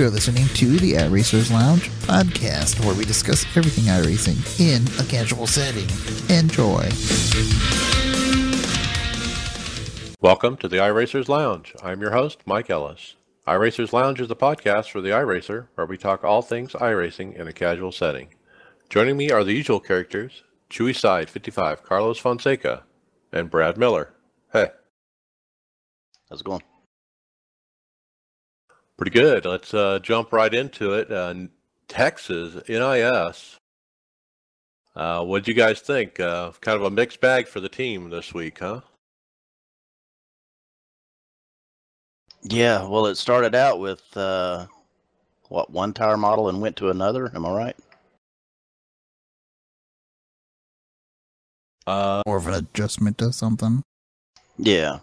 You're listening to the iRacers Lounge podcast, where we discuss everything iRacing in a casual setting. Enjoy. Welcome to the iRacers Lounge. I'm your host, Mike Ellis. iRacers Lounge is a podcast for the iRacer where we talk all things iRacing in a casual setting. Joining me are the usual characters Chewy Side 55, Carlos Fonseca, and Brad Miller. Hey. How's it going? Pretty good. Let's uh, jump right into it. Uh, Texas NIS. Uh, what did you guys think? Uh, kind of a mixed bag for the team this week, huh? Yeah, well, it started out with uh, what one tire model and went to another. Am I right? Uh, More of an adjustment of something. Yeah.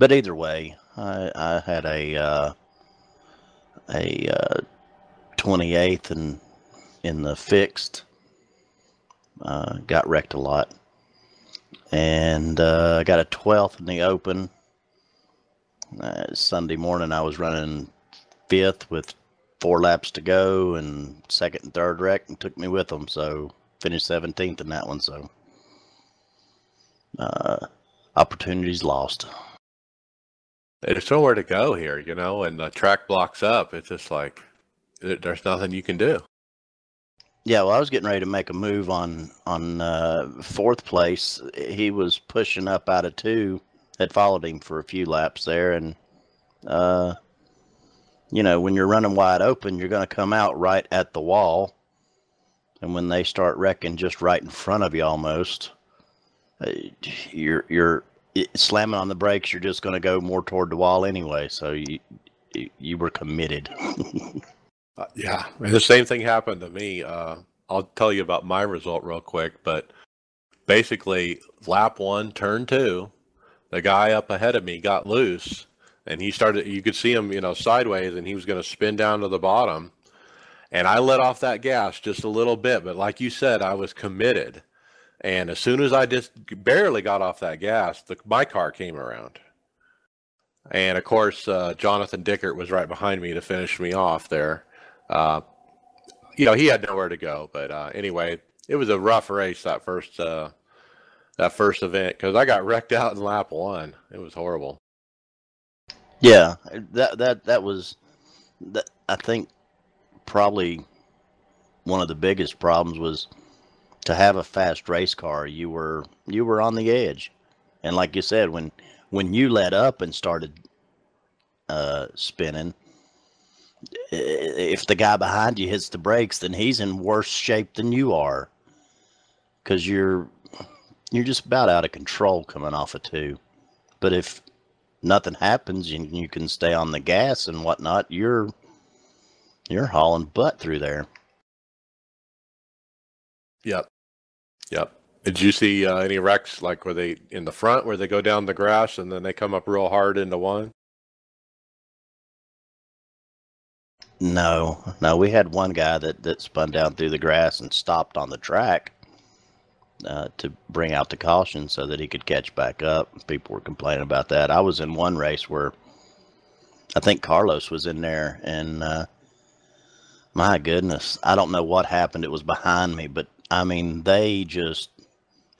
But either way, I, I had a uh, a uh, 28th and in the fixed. Uh, got wrecked a lot, and uh, I got a 12th in the open. Uh, Sunday morning, I was running fifth with four laps to go, and second and third wreck, and took me with them. So finished 17th in that one. So uh, opportunities lost. There's nowhere to go here, you know, and the track blocks up. It's just like there's nothing you can do. Yeah, well, I was getting ready to make a move on on uh, fourth place. He was pushing up out of two. Had followed him for a few laps there, and uh, you know, when you're running wide open, you're going to come out right at the wall, and when they start wrecking just right in front of you, almost, uh, you're you're it- slamming on the brakes. You're just going to go more toward the wall anyway. So you you, were committed. Uh, yeah, and the same thing happened to me. Uh, I'll tell you about my result real quick, but basically, lap one, turn two, the guy up ahead of me got loose, and he started. You could see him, you know, sideways, and he was going to spin down to the bottom. And I let off that gas just a little bit, but like you said, I was committed. And as soon as I just barely got off that gas, the, my car came around. And of course, uh, Jonathan Dickert was right behind me to finish me off there. Uh, you know, he had nowhere to go. But uh, anyway, it was a rough race that first uh, that first event because I got wrecked out in lap one. It was horrible. Yeah, that that that was, that, I think, probably one of the biggest problems was to have a fast race car. You were you were on the edge, and like you said, when when you let up and started uh, spinning, if the guy behind you hits the brakes, then he's in worse shape than you are, because you're you're just about out of control coming off of two. But if nothing happens and you can stay on the gas and whatnot, you're you're hauling butt through there. Yep. Yep. Did you see uh, any wrecks like where they in the front where they go down the grass and then they come up real hard into one? No, no, we had one guy that that spun down through the grass and stopped on the track uh, to bring out the caution so that he could catch back up. People were complaining about that. I was in one race where I think Carlos was in there, and uh, my goodness, I don't know what happened. It was behind me, but I mean, they just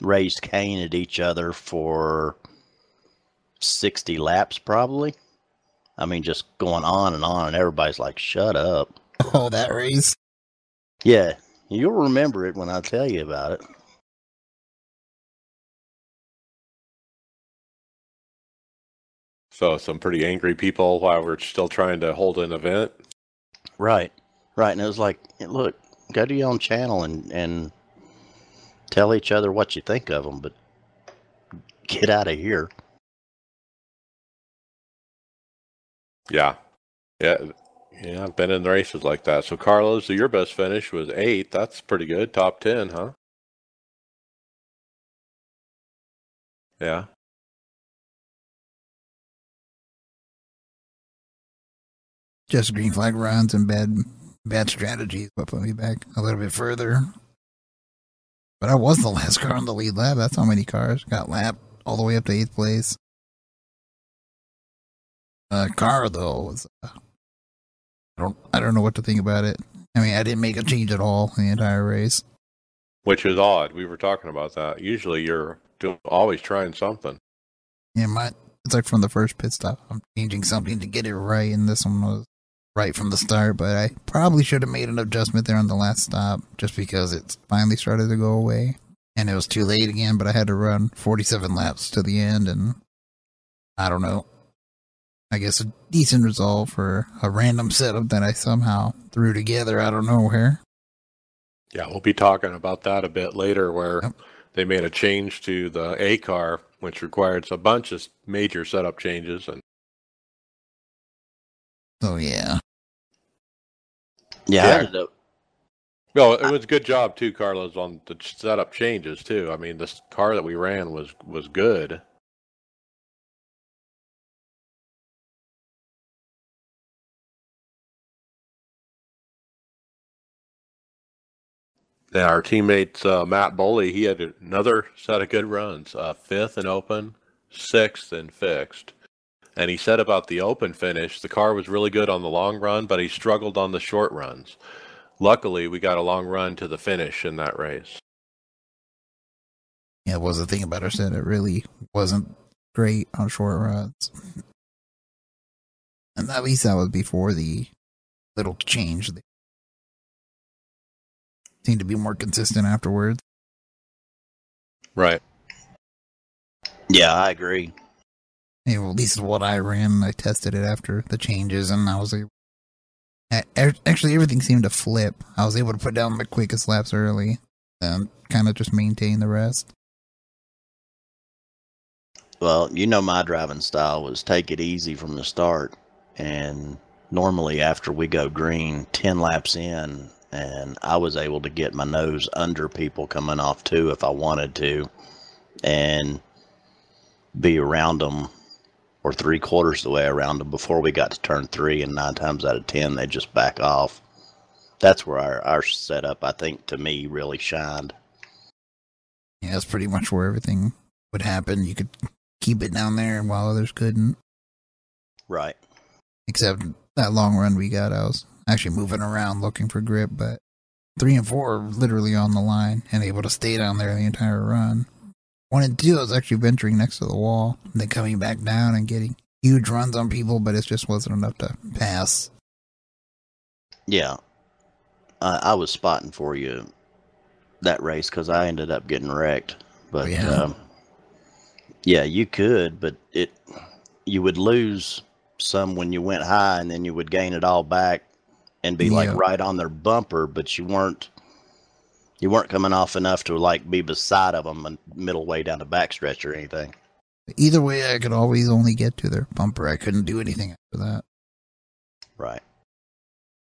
raised Cain at each other for 60 laps, probably. I mean, just going on and on, and everybody's like, shut up. Oh, that race. Yeah, you'll remember it when I tell you about it. So some pretty angry people while we're still trying to hold an event. Right, right. And it was like, look, go to your own channel and, and tell each other what you think of them, but get out of here. Yeah. Yeah. Yeah, I've been in races like that. So Carlos, your best finish was eight. That's pretty good. Top ten, huh? Yeah. Just green flag runs and bad bad strategies. What put me back a little bit further. But I was the last car on the lead lap. That's how many cars got lapped all the way up to eighth place. Uh, car though was. Uh, I don't. I don't know what to think about it. I mean, I didn't make a change at all in the entire race. Which is odd. We were talking about that. Usually, you're do- always trying something. Yeah, my it's like from the first pit stop. I'm changing something to get it right, and this one was right from the start. But I probably should have made an adjustment there on the last stop, just because it finally started to go away, and it was too late again. But I had to run 47 laps to the end, and I don't know. I guess a decent result for a random setup that I somehow threw together out of nowhere. Yeah, we'll be talking about that a bit later, where Yep. they made a change to the A car, which required a bunch of major setup changes. And So yeah, Yeah, Yeah. ended well, it was a good job too, Carlos, on the setup changes too. I mean, this car that we ran was was good. Now our teammates uh, Matt Boley, he had another set of good runs, uh, fifth and open, sixth and fixed. And he said about the open finish, the car was really good on the long run, but he struggled on the short runs. Luckily, we got a long run to the finish in that race. yeah. Was the thing about our set it really wasn't great on short runs, and at least that was before the little change. They seemed to be more consistent afterwards. Right. Yeah, I agree. At least what I ran, I tested it after the changes, and I was a- Actually, everything seemed to flip. I was able to put down the quickest laps early, and kind of just maintain the rest. Well, you know my driving style was take it easy from the start, and normally after we go green, ten laps in, and I was able to get my nose under people coming off too if I wanted to, and be around them or three quarters of the way around them before we got to turn three, and nine times out of ten they just back off. That's where our, our setup, I think, to me, really shined. Yeah, that's pretty much where everything would happen. You could keep it down there while others couldn't. Right. Except that long run we got, I was actually moving around looking for grip, but three and four were literally on the line and able to stay down there the entire run. One and two, I was actually venturing next to the wall, and then coming back down and getting huge runs on people, but it just wasn't enough to pass. Yeah, I, I was spotting for you that race because I ended up getting wrecked. But Yeah. um, yeah, you could, but it you would lose some when you went high, and then you would gain it all back and be like right on their bumper, but you weren't. You weren't coming off enough to like be beside of them and middle way down the backstretch or anything. Either way, I could always only get to their bumper. I couldn't do anything after that Right.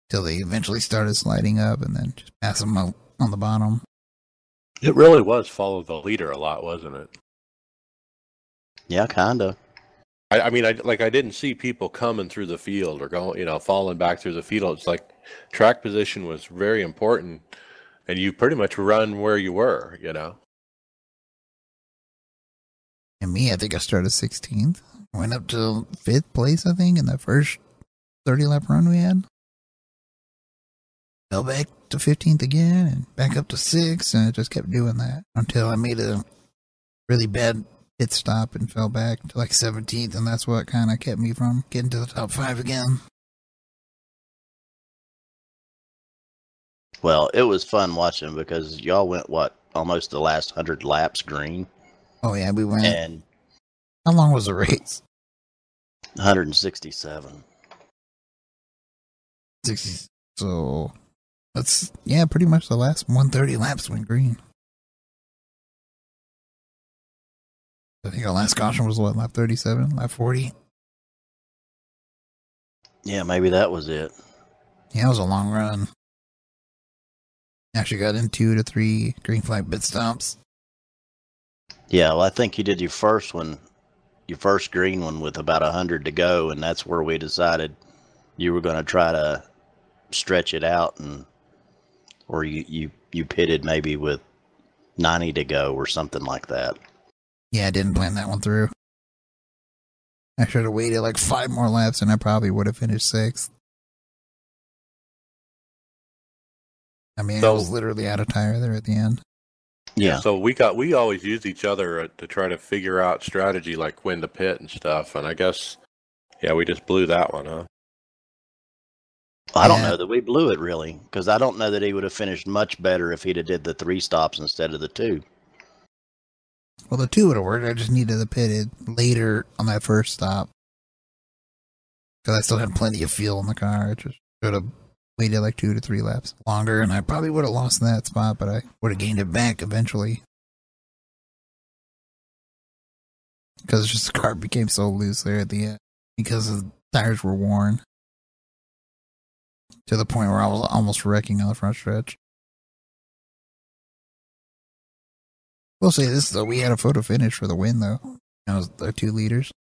till they eventually started sliding up and then just pass them out on the bottom. It really was follow the leader a lot, wasn't it? Yeah, kinda. I, I mean, I like I didn't see people coming through the field or going, you know, falling back through the field. It's like track position was very important, and you pretty much run where you were, you know. And me, I think I started 16th. Went up to fifth place, I think, in the first 30 lap run we had. Fell back to 15th again and back up to sixth, and it just kept doing that until I made a really bad pit stop and fell back to like 17th, and that's what kind of kept me from getting to the top five again. Well, it was fun watching because y'all went what almost the last hundred laps green, Oh, yeah, we went. and How long was the race? 167. 60. So that's, yeah, pretty much the last 130 laps went green. I think our last caution was what, lap 37, lap 40? Yeah, maybe that was it. Yeah, it was a long run. Actually got in two to three green flag pit stops. Yeah, well, I think you did your first one, your first green one with about a hundred to go, and that's where we decided you were going to try to stretch it out, and or you you you pitted maybe with ninety to go or something like that. Yeah, I didn't plan that one through. I should have waited like five more laps and I probably would have finished sixth. I mean, So- I was literally out of tire there at the end. Yeah. So we got we always use each other uh, to try to figure out strategy like when to pit and stuff. And I guess yeah, we just blew that one, huh? I don't Yeah. know that we blew it really because I don't know that he would have finished much better if he'd have did the three stops instead of the two. Well, the two would have worked. I just needed the pitted later on that first stop because I still had plenty of fuel in the car. I just should have waited like two to three laps longer, and I probably would have lost that spot, but I would have gained it back eventually. Because just the car became so loose there at the end because the tires were worn to the point where I was almost wrecking on the front stretch. We'll say this though, we had a photo finish for the win though. That was the two leaders.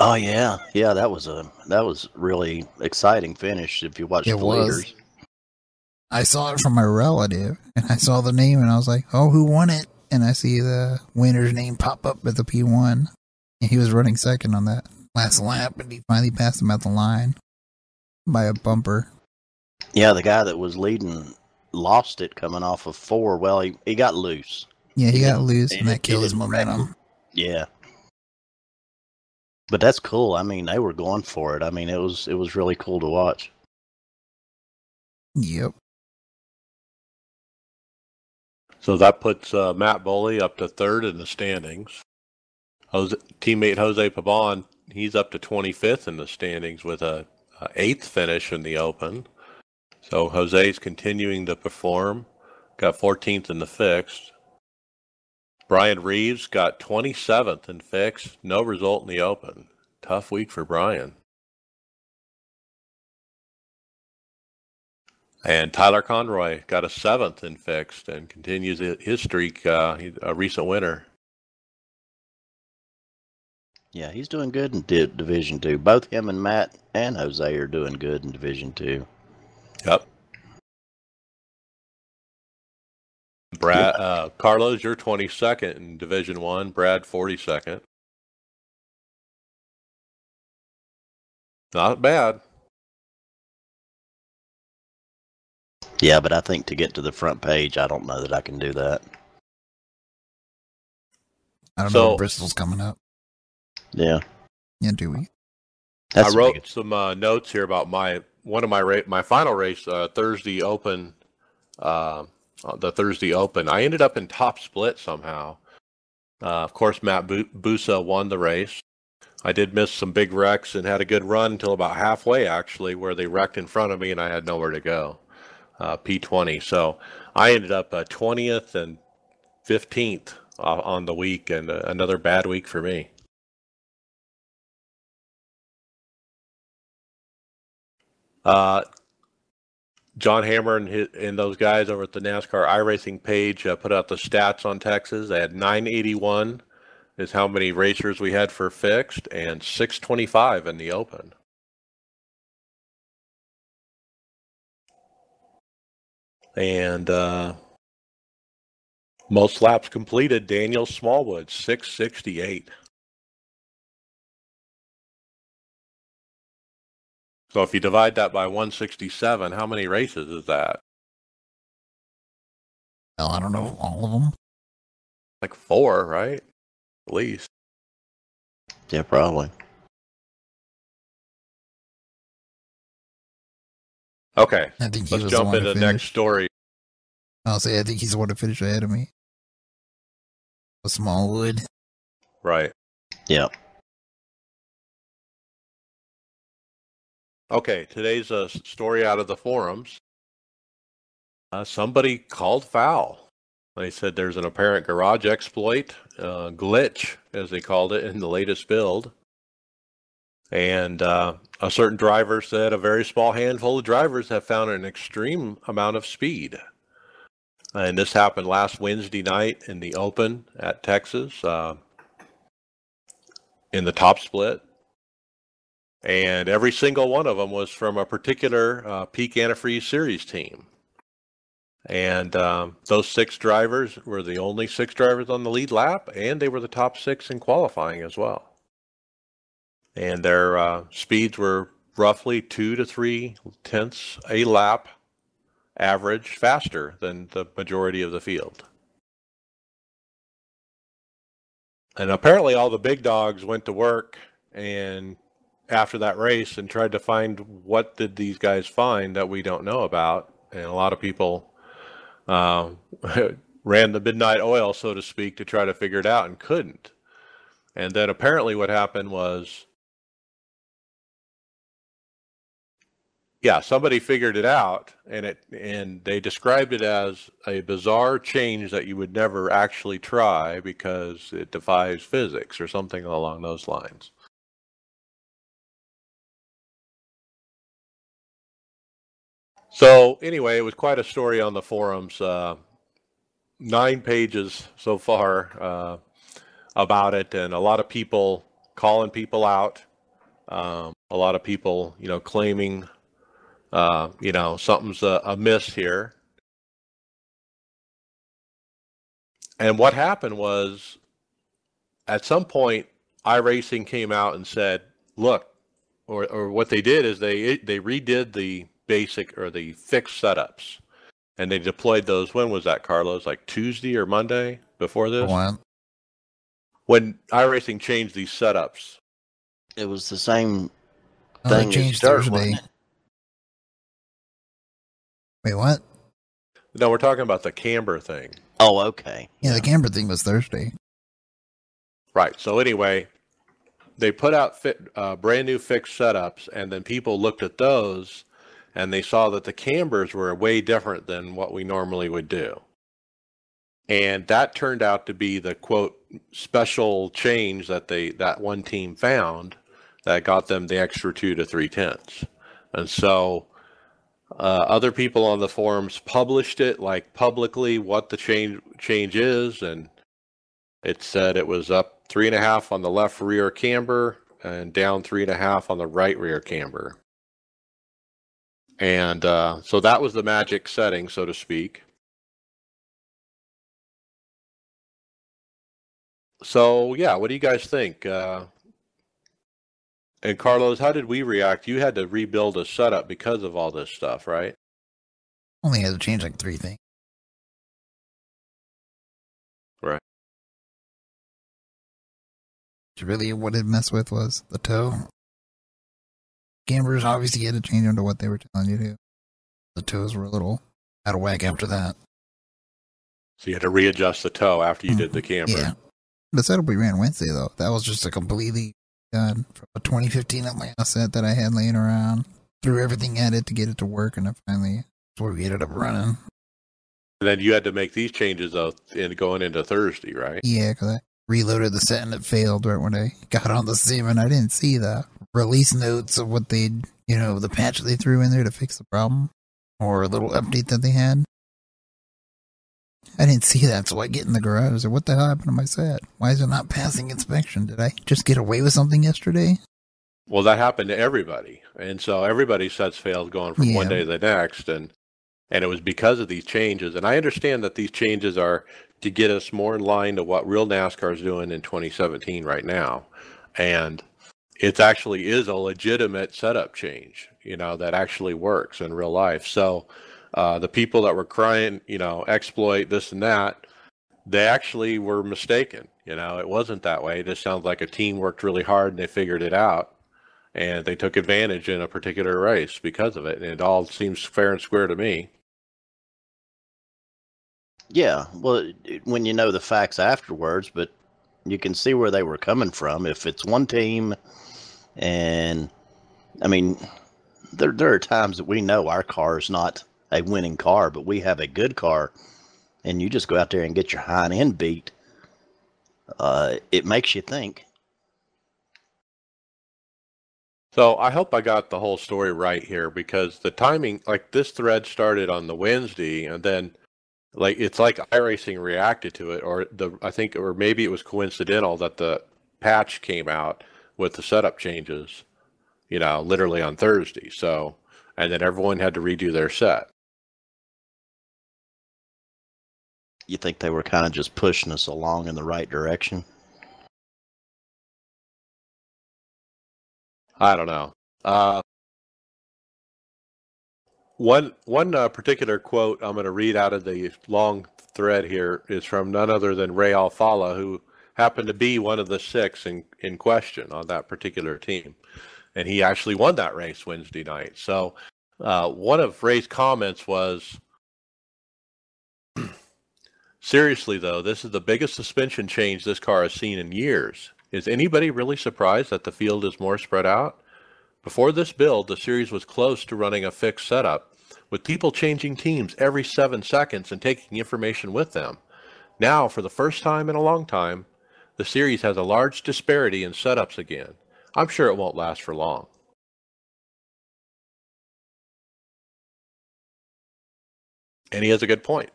Oh yeah, yeah. That was a that was really exciting finish. If you watched It the was. leaders, I saw it from my relative and I saw the name and I was like, Oh, who won it? And I see the winner's name pop up at the P one. And he was running second on that last lap and he finally passed him at the line by a bumper. yeah, the guy that was leading lost it coming off of four. Well, he, he got loose. Yeah, he He got loose and that killed his momentum. Yeah. But that's cool. I mean, they were going for it. I mean, it was it was really cool to watch. Yep. So that puts uh, Matt Boley up to third in the standings. Jose, teammate Jose Pavon, he's up to 25th in the standings with a, a eighth finish in the Open. So Jose's continuing to perform. Got 14th in the fixed. Brian Reeves got 27th in fixed. No result in the Open. Tough week for Brian. And Tyler Conroy got a seventh in fixed and continues his streak. Uh, he's a recent winner. Yeah, he's doing good in di- Division Two. Both him and Matt and Jose are doing good in Division Two. Yep. Brad, uh, Carlos, you're 22nd in Division One. Brad, 42nd. Not bad. Yeah, but I think to get to the front page, I don't know that I can do that. I don't So- know if Bristol's coming up. Yeah, Yeah, do we? that's I wrote biggest- some uh, notes here about my one of my ra- my final race uh, Thursday Open, uh, the Thursday Open. I ended up in top split somehow. Uh, of course, Matt Bu- Bussa won the race. I did miss some big wrecks and had a good run until about halfway, actually, where they wrecked in front of me and I had nowhere to go. Uh, P20. So I ended up uh, 20th and 15th uh, on the week, and uh, another bad week for me. John Hammer and, his, and those guys over at the NASCAR iRacing page uh, put out the stats on Texas. They had 981 is how many racers we had for fixed, and 625 in the open. And uh, most laps completed. Daniel Smallwood 668. So if you divide that by 167, how many races is that? Hell, I don't know all of them. Like four, right? At least. yeah, probably. Okay, I think he let's was the jump one into the next story. I'll say I think he's the one to finish ahead of me. A small Smallwood. Right. Yeah. Okay, today's a story out of the forums. Uh, somebody called foul. They said there's an apparent garage exploit, uh, glitch, as they called it in the latest build. And uh, a certain driver said a very small handful of drivers have found an extreme amount of speed. And this happened last Wednesday night in the Open at Texas uh, in the top split and every single one of them was from a particular uh, peak antifreeze series team and um, those six drivers were the only six drivers on the lead lap and they were the top six in qualifying as well and their uh, speeds were roughly two to three tenths a lap average faster than the majority of the field. And apparently, all the big dogs went to work and after that race and tried to find what did these guys find that we don't know about. And a lot of people uh, ran the midnight oil, so to speak, to try to figure it out and couldn't. And then apparently, what happened was yeah, somebody figured it out, and it and they described it as a bizarre change that you would never actually try because it defies physics or something along those lines. So anyway, it was quite a story on the forums. Uh, nine pages so far uh, about it, and a lot of people calling people out. Um, a lot of people, you know, claiming uh, you know, something's uh, amiss here. And what happened was, at some point, iRacing came out and said, "Look," or or what they did is they they redid the basic or the fixed setups, and they deployed those. When was that, Carlos? Like Tuesday or Monday before this? What? When iRacing changed these setups, It was the same Oh, thing as changed dirt, Thursday. Wait, what? no, we're talking about the camber thing. Oh, okay. Yeah, the camber thing was Thursday. Right. So anyway, they put out fit, uh, brand new fixed setups, and then people looked at those, and they saw that the cambers were way different than what we normally would do. And that turned out to be the quote special change that they that one team found that got them the extra two to three tenths. And so uh, other people on the forums published it like publicly what the change change is, and it said it was up three and a half on the left rear camber and down three and a half on the right rear camber. And uh, so that was the magic setting, so to speak. So yeah, what do you guys think? Uh, and Carlos, how did we react? You had to rebuild a setup because of all this stuff, right? Only had to change like three things. Right. Really, what it messed with was the toe. Cambers obviously had to change them to what they were telling you to. The toes were a little out of whack after that. So you had to readjust the toe after you did the mm-hmm. camber. Yeah. The setup we ran Wednesday, though, that was just a completely done from a 2015 Atlanta set that I had laying around. Threw everything at it to get it to work, and then finally, that's where we ended up running. And then you had to make these changes though in going into Thursday, right? Yeah, because I reloaded the set and it failed right when I got on the sim, and I didn't see the release notes of what they, you know, the patch they threw in there to fix the problem, or a little update that they had. I didn't see that, so I get in the garage. I said, "What the hell happened to my set? Why is it not passing inspection? Did I just get away with something yesterday?" Well, that happened to everybody, and so everybody's sets failed going from one day to the next, and and it was because of these changes. And I understand that these changes are to get us more in line to what real NASCAR is doing in 2017 right now, and it actually is a legitimate setup change, you know, that actually works in real life. So uh, the people that were crying, you know, exploit this and that, they actually were mistaken. You know, it wasn't that way. Just sounds like a team worked really hard and they figured it out and they took advantage in a particular race because of it. And it all seems fair and square to me. Yeah, well, when you know the facts afterwards, but you can see where they were coming from. If it's one team, and I mean, there there are times that we know our car is not a winning car, but we have a good car, and you just go out there and get your hind end beat. Uh, it makes you think. So I hope I got the whole story right here because the timing, like this thread started on the Wednesday, and then like it's like iRacing reacted to it, or the I think, or maybe it was coincidental that the patch came out with the setup changes, you know, literally on Thursday. So and then everyone had to redo their set. You think they were kind of just pushing us along in the right direction? I don't know. Uh, one one uh, particular quote I'm going to read out of the long thread here is from none other than Ray Alfalla, who happened to be one of the six in, in question on that particular team. And he actually won that race Wednesday night. So uh, one of Ray's comments was Seriously, though, this is the biggest suspension change this car has seen in years. Is anybody really surprised that the field is more spread out? Before this build, the series was close to running a fixed setup, with people changing teams every seven seconds and taking information with them. Now, for the first time in a long time, the series has a large disparity in setups again. I'm sure it won't last for long. And he has a good point.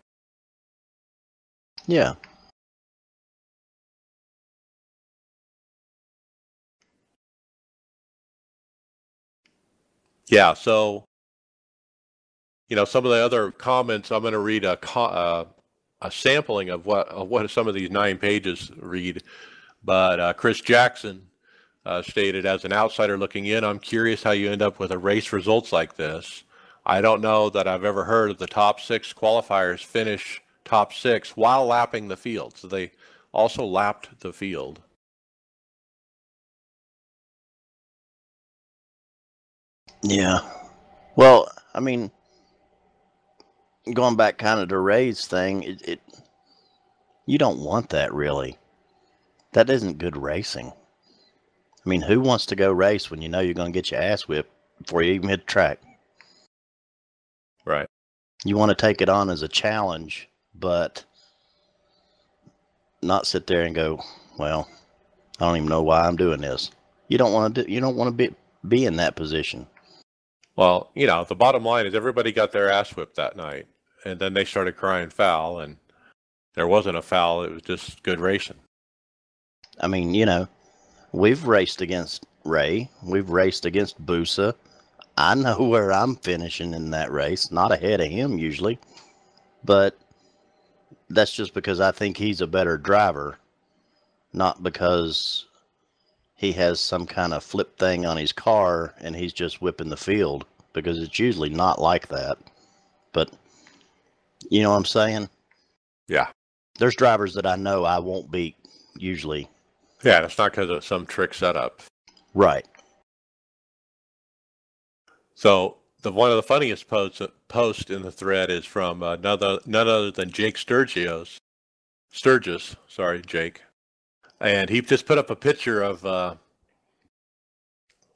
Yeah. Yeah. So, you know, some of the other comments, I'm going to read a, uh, a sampling of what, of what some of these nine pages read. But uh, Chris Jackson uh, stated, as an outsider looking in, I'm curious how you end up with a race results like this. I don't know that I've ever heard of the top six qualifiers finish top six while lapping the field. So they also lapped the field. Yeah. Well, I mean, going back kind of to Ray's thing, it, it you don't want that really. That isn't good racing. I mean, who wants to go race when you know you're going to get your ass whipped before you even hit the track? Right. You want to take it on as a challenge but not sit there and go, well, I don't even know why I'm doing this. You don't want to do, you don't want to be be in that position. Well, you know, the bottom line is everybody got their ass whipped that night, and then they started crying foul, and there wasn't a foul; it was just good racing. I mean, you know, we've raced against Ray, we've raced against Bussa. I know where I'm finishing in that race, not ahead of him usually, but that's just because I think he's a better driver, not because he has some kind of flip thing on his car and he's just whipping the field because it's usually not like that. But you know what I'm saying? Yeah. There's drivers that I know I won't beat usually. Yeah, it's not because of some trick setup. Right. So the one of the funniest posts post in the thread is from uh, none, other, none other than Jake Sturgios, Sturgis, sorry, Jake, and he just put up a picture of uh,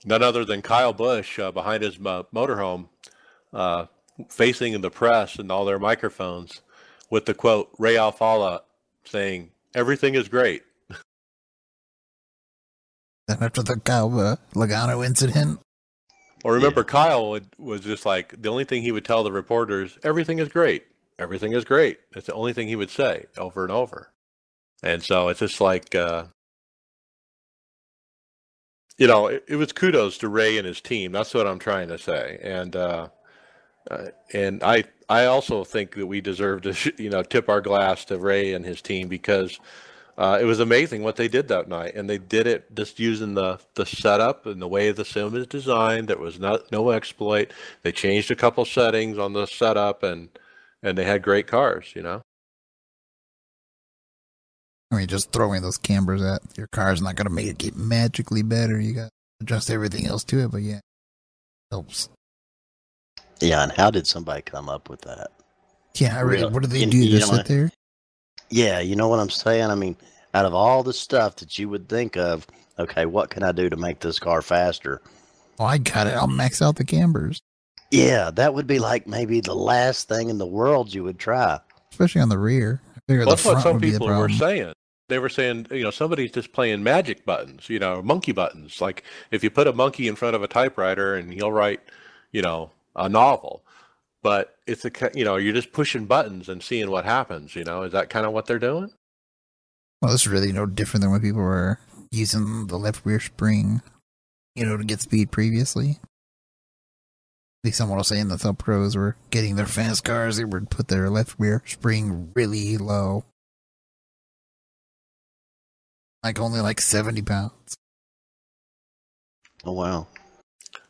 none other than Kyle Busch uh, behind his uh, motorhome, uh, facing the press and all their microphones, with the quote Ray Alfalla saying, "Everything is great." Then after the Kyle uh, Logano incident, well, remember, yeah. Kyle would, was just like the only thing he would tell the reporters: "Everything is great. Everything is great." That's the only thing he would say over and over. And so it's just like, uh, you know, it, it, was kudos to Ray and his team. That's what I'm trying to say. And uh, uh, and I I also think that we deserve to you know tip our glass to Ray and his team because uh, it was amazing what they did that night, and they did it just using the the setup and the way the sim is designed. There was not no exploit. They changed a couple settings on the setup, and and they had great cars. You know. I mean, just throwing those cambers at your car is not going to make it get magically better. You got to adjust everything else to it, but yeah, helps. Yeah, and how did somebody come up with that? Yeah, I really. What do they you, do? You just sit there? Yeah, you know what I'm saying? I mean, out of all the stuff that you would think of, okay, what can I do to make this car faster? Oh, I got it. I'll max out the cambers. Yeah, that would be like maybe the last thing in the world you would try. Especially on the rear. Well, that's what some people were saying. They were saying, you know, somebody's just playing magic buttons, you know, monkey buttons. Like if you put a monkey in front of a typewriter and he'll write, you know, a novel but it's a you know you're just pushing buttons and seeing what happens you know? Is that kind of what they're doing? Well it's really no different than when people were using the left rear spring you know to get speed previously. I think someone was saying that the pros were getting their fast cars they would put their left rear spring really low. Like only like 70 pounds. Oh wow.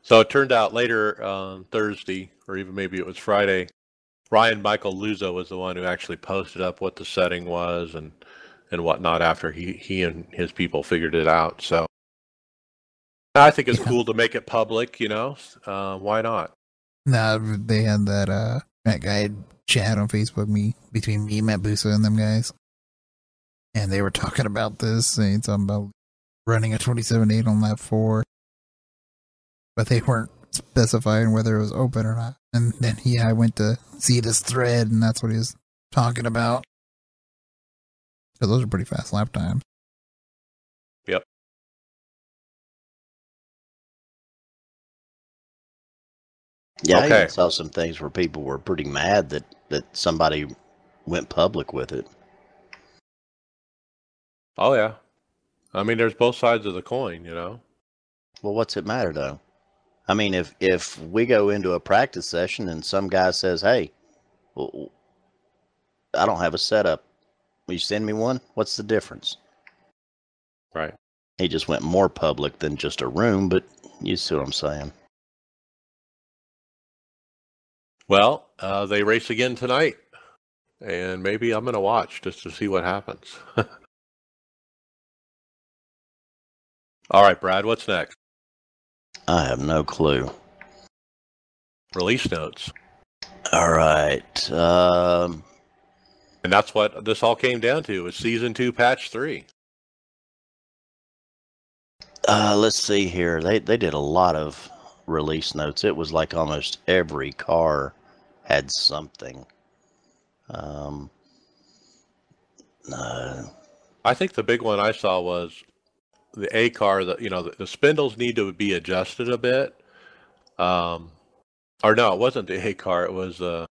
So it turned out later on Thursday, or even maybe it was Friday, Ryan Michael Luza was the one who actually posted up what the setting was and and whatnot after he he and his people figured it out. So I think it's Yeah. cool to make it public. You know, uh, why not? Nah, they had that uh that guy chat on Facebook me between me, Matt Bussa, and them guys, and they were talking about this, saying something about running a twenty-seven eight on lap four, but they weren't specifying whether it was open or not. And then yeah, I went to see this thread, and that's what he was talking about. So those are pretty fast lap times. Yep. Yeah, I Okay. even saw some things where people were pretty mad that that somebody went public with it. Oh yeah, I mean, there's both sides of the coin. You know. Well, what's it matter though? I mean, if if we go into a practice session and some guy says, "Hey, well, I don't have a setup. Will you send me one?" What's the difference? Right. He just went more public than just a room, but you see what I'm saying? Well, uh, they race again tonight, and maybe I'm going to watch just to see what happens. All right, Brad, what's next? I have no clue. Release notes. All right. Um, And that's what this all came down to is season two, patch three. uh, let's see here. They they did a lot of release notes. It was like almost every car had something. Um, uh, I think the big one I saw was the A car. the you know, the, the spindles need to be adjusted a bit. Um, or no, it wasn't the A car. It was uh,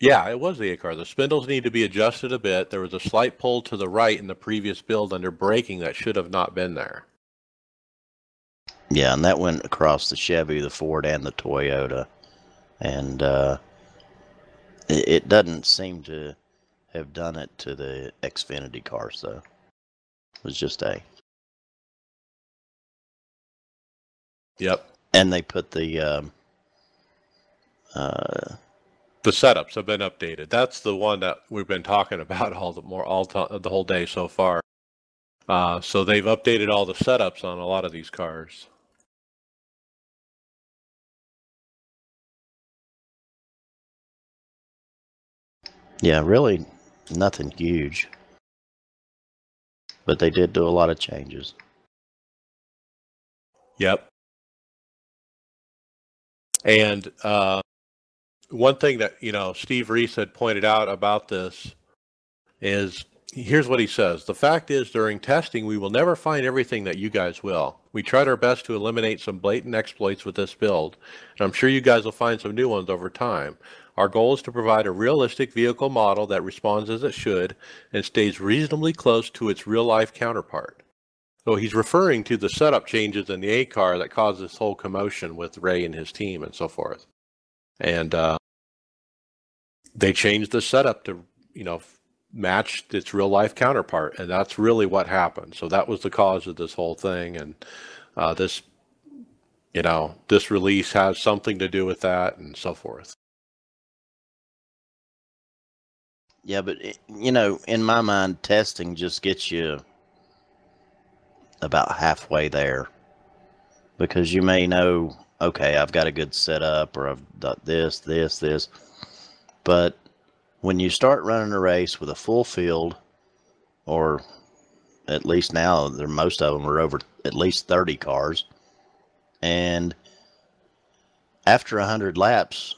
yeah, it was the A car. The spindles need to be adjusted a bit. There was a slight pull to the right in the previous build under braking that should have not been there. Yeah, and that went across the Chevy, the Ford, and the Toyota, and uh, it, it doesn't seem to have done it to the Xfinity cars, though. Was just a, Yep. and they put the um, uh, The setups have been updated. That's the one that we've been talking about all the more all to, the whole day so far. Uh, so they've updated all the setups on a lot of these cars. yeah, really nothing huge, but they did do a lot of changes. Yep. And uh, one thing that you know Steve Reese had pointed out about this is here's what he says: the fact is, during testing, we will never find everything that you guys will. We tried our best to eliminate some blatant exploits with this build, and I'm sure you guys will find some new ones over time. Our goal is to provide a realistic vehicle model that responds as it should and stays reasonably close to its real life counterpart. So he's referring to the setup changes in the A car that caused this whole commotion with Ray and his team and so forth. And uh, they changed the setup to, you know, match its real life counterpart, and that's really what happened. So that was the cause of this whole thing, and uh, this, you know, this release has something to do with that, and so forth. Yeah, but it- you know, in my mind, testing just gets you about halfway there because you may know, okay, I've got a good setup or I've got this, this, this, but when you start running a race with a full field, or at least now, there most of them are over at least thirty cars, and after hundred laps,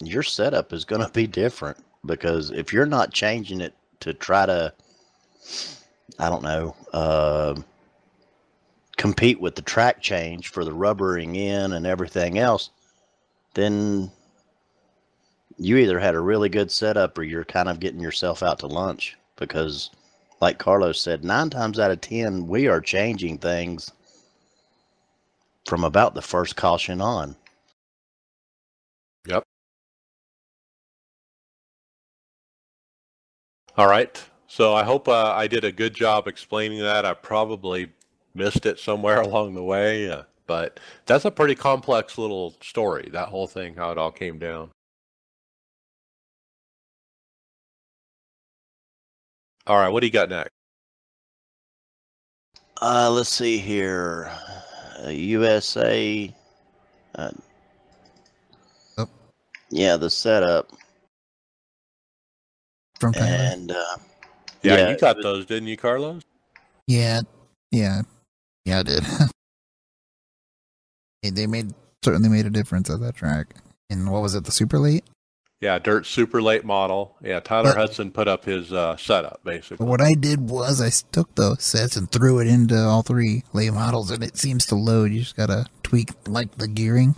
your setup is going to be different because if you're not changing it to try to i don't know uh, compete with the track change for the rubbering in and everything else then you either had a really good setup or you're kind of getting yourself out to lunch because like carlos said nine times out of ten we are changing things from about the first caution on Yep. All right. So I hope uh, I did a good job explaining that. I probably missed it somewhere along the way. Uh, but that's a pretty complex little story. That whole thing, how it all came down. All right, what do you got next? Uh, let's see here. Uh, USA. Uh, Oh. Yeah, the setup. From Tyler. And uh, Yeah, Yeah, you got it- those, didn't you, Carlos? Yeah, yeah, yeah. I did. They made certainly made a difference at that track. And what was it? The super late. Yeah, dirt super late model. Yeah, Tyler But- Hudson put up his uh, setup basically. what I did was I took those sets and threw it into all three late models, and it seems to load. You just gotta tweak like the gearing.